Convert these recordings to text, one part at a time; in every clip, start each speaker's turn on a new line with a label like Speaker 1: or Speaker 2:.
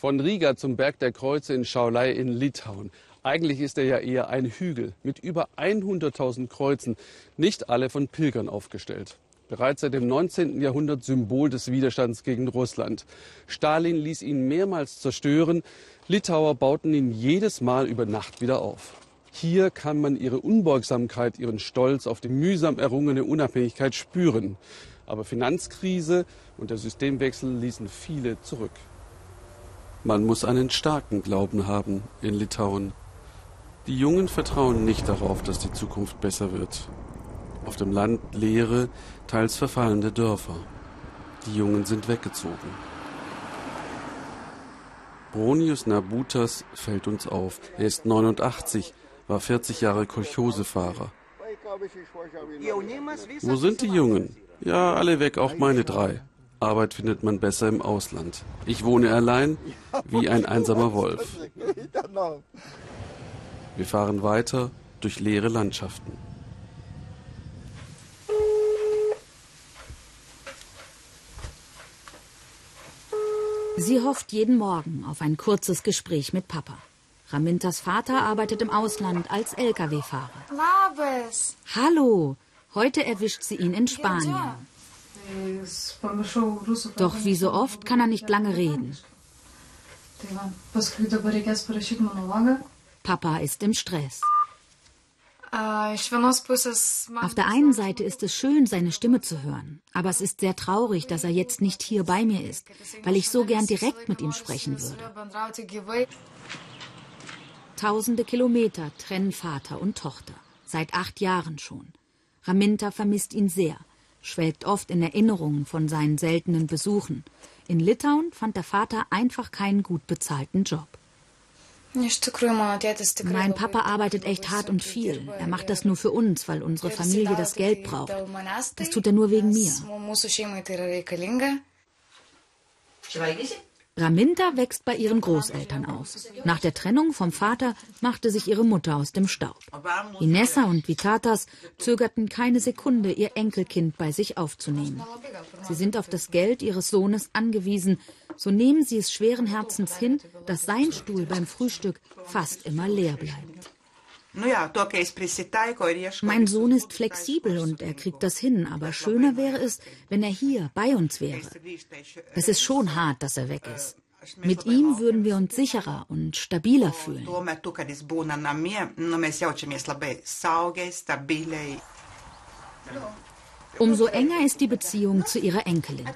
Speaker 1: Von Riga zum Berg der Kreuze in Schaulei in Litauen. Eigentlich ist er ja eher ein Hügel mit über 100.000 Kreuzen, nicht alle von Pilgern aufgestellt. Bereits seit dem 19. Jahrhundert Symbol des Widerstands gegen Russland. Stalin ließ ihn mehrmals zerstören. Litauer bauten ihn jedes Mal über Nacht wieder auf. Hier kann man ihre Unbeugsamkeit, ihren Stolz auf die mühsam errungene Unabhängigkeit spüren. Aber Finanzkrise und der Systemwechsel ließen viele zurück. Man muss einen starken Glauben haben in Litauen. Die Jungen vertrauen nicht darauf, dass die Zukunft besser wird. Auf dem Land leere, teils verfallene Dörfer. Die Jungen sind weggezogen. Bronius Nabutas fällt uns auf. Er ist 89, war 40 Jahre Kolchosefahrer. Wo sind die Jungen? Ja, alle weg, auch meine drei. Arbeit findet man besser im Ausland. Ich wohne allein wie ein einsamer Wolf. Wir fahren weiter durch leere Landschaften.
Speaker 2: Sie hofft jeden Morgen auf ein kurzes Gespräch mit Papa. Ramintas Vater arbeitet im Ausland als Lkw-Fahrer. Hallo, heute erwischt sie ihn in Spanien. Doch wie so oft kann er nicht lange reden. Papa ist im Stress. Auf der einen Seite ist es schön, seine Stimme zu hören, aber es ist sehr traurig, dass er jetzt nicht hier bei mir ist, weil ich so gern direkt mit ihm sprechen würde. Tausende Kilometer trennen Vater und Tochter, seit acht Jahren schon. Raminta vermisst ihn sehr, schwelgt oft in Erinnerungen von seinen seltenen Besuchen. In Litauen fand der Vater einfach keinen gut bezahlten Job. Mein Papa arbeitet echt hart und viel. Er macht das nur für uns, weil unsere Familie das Geld braucht. Das tut er nur wegen mir. Raminta wächst bei ihren Großeltern aus. Nach der Trennung vom Vater machte sich ihre Mutter aus dem Staub. Inessa und Vitatas zögerten keine Sekunde, ihr Enkelkind bei sich aufzunehmen. Sie sind auf das Geld ihres Sohnes angewiesen, so nehmen sie es schweren Herzens hin, dass sein Stuhl beim Frühstück fast immer leer bleibt. Mein Sohn ist flexibel und er kriegt das hin, aber schöner wäre es, wenn er hier bei uns wäre. Es ist schon hart, dass er weg ist. Mit ihm würden wir uns sicherer und stabiler fühlen. Umso enger ist die Beziehung zu ihrer Enkelin.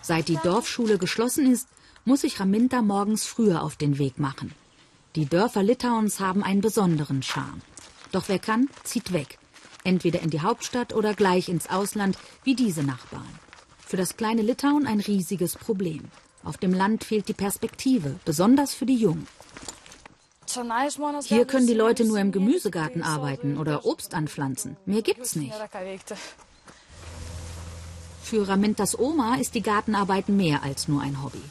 Speaker 2: Seit die Dorfschule geschlossen ist, muss sich Raminta morgens früher auf den Weg machen. Die Dörfer Litauens haben einen besonderen Charme. Doch wer kann, zieht weg. Entweder in die Hauptstadt oder gleich ins Ausland, wie diese Nachbarn. Für das kleine Litauen ein riesiges Problem. Auf dem Land fehlt die Perspektive, besonders für die Jungen. Hier können die Leute nur im Gemüsegarten arbeiten oder Obst anpflanzen. Mehr gibt's nicht. Für Ramintas Oma ist die Gartenarbeit mehr als nur ein Hobby.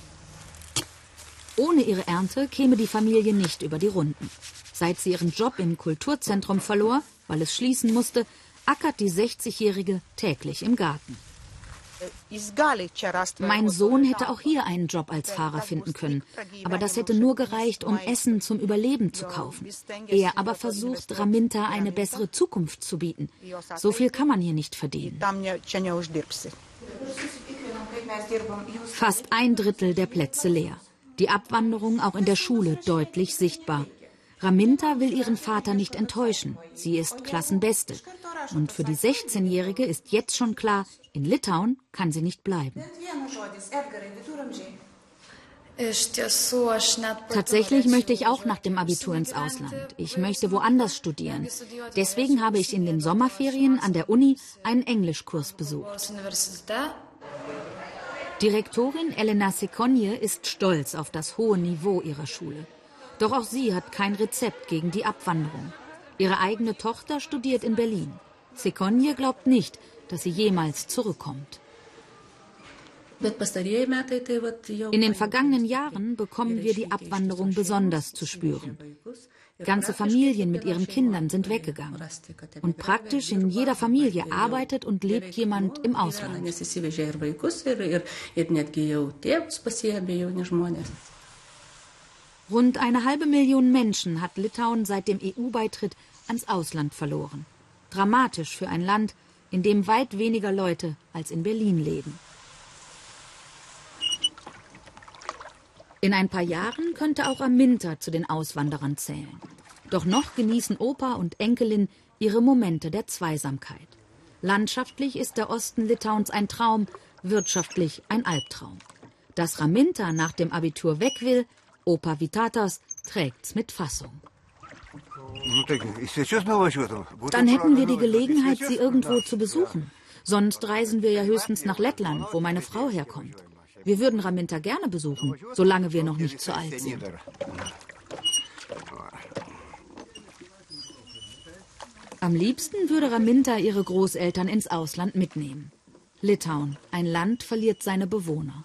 Speaker 2: Ohne ihre Ernte käme die Familie nicht über die Runden. Seit sie ihren Job im Kulturzentrum verlor, weil es schließen musste, ackert die 60-Jährige täglich im Garten. Mein Sohn hätte auch hier einen Job als Fahrer finden können, aber das hätte nur gereicht, um Essen zum Überleben zu kaufen. Er aber versucht, Raminta eine bessere Zukunft zu bieten. So viel kann man hier nicht verdienen. Fast ein Drittel der Plätze leer. Die Abwanderung auch in der Schule deutlich sichtbar. Raminta will ihren Vater nicht enttäuschen. Sie ist Klassenbeste. Und für die 16-Jährige ist jetzt schon klar, in Litauen kann sie nicht bleiben. Tatsächlich möchte ich auch nach dem Abitur ins Ausland. Ich möchte woanders studieren. Deswegen habe ich in den Sommerferien an der Uni einen Englischkurs besucht. Direktorin Elena Sekonje ist stolz auf das hohe Niveau ihrer Schule. Doch auch sie hat kein Rezept gegen die Abwanderung. Ihre eigene Tochter studiert in Berlin. Sekonje glaubt nicht, dass sie jemals zurückkommt. In den vergangenen Jahren bekommen wir die Abwanderung besonders zu spüren. Ganze Familien mit ihren Kindern sind weggegangen. Und praktisch in jeder Familie arbeitet und lebt jemand im Ausland. Rund eine halbe Million Menschen hat Litauen seit dem EU-Beitritt ans Ausland verloren. Dramatisch für ein Land, in dem weit weniger Leute als in Berlin leben. In ein paar Jahren könnte auch Aminta zu den Auswanderern zählen. Doch noch genießen Opa und Enkelin ihre Momente der Zweisamkeit. Landschaftlich ist der Osten Litauens ein Traum, wirtschaftlich ein Albtraum. Dass Raminta nach dem Abitur weg will, Opa Vitatas trägt's mit Fassung. Dann hätten wir die Gelegenheit, sie irgendwo zu besuchen. Sonst reisen wir ja höchstens nach Lettland, wo meine Frau herkommt. Wir würden Raminta gerne besuchen, solange wir noch nicht zu alt sind. Am liebsten würde Raminta ihre Großeltern ins Ausland mitnehmen. Litauen, ein Land verliert seine Bewohner.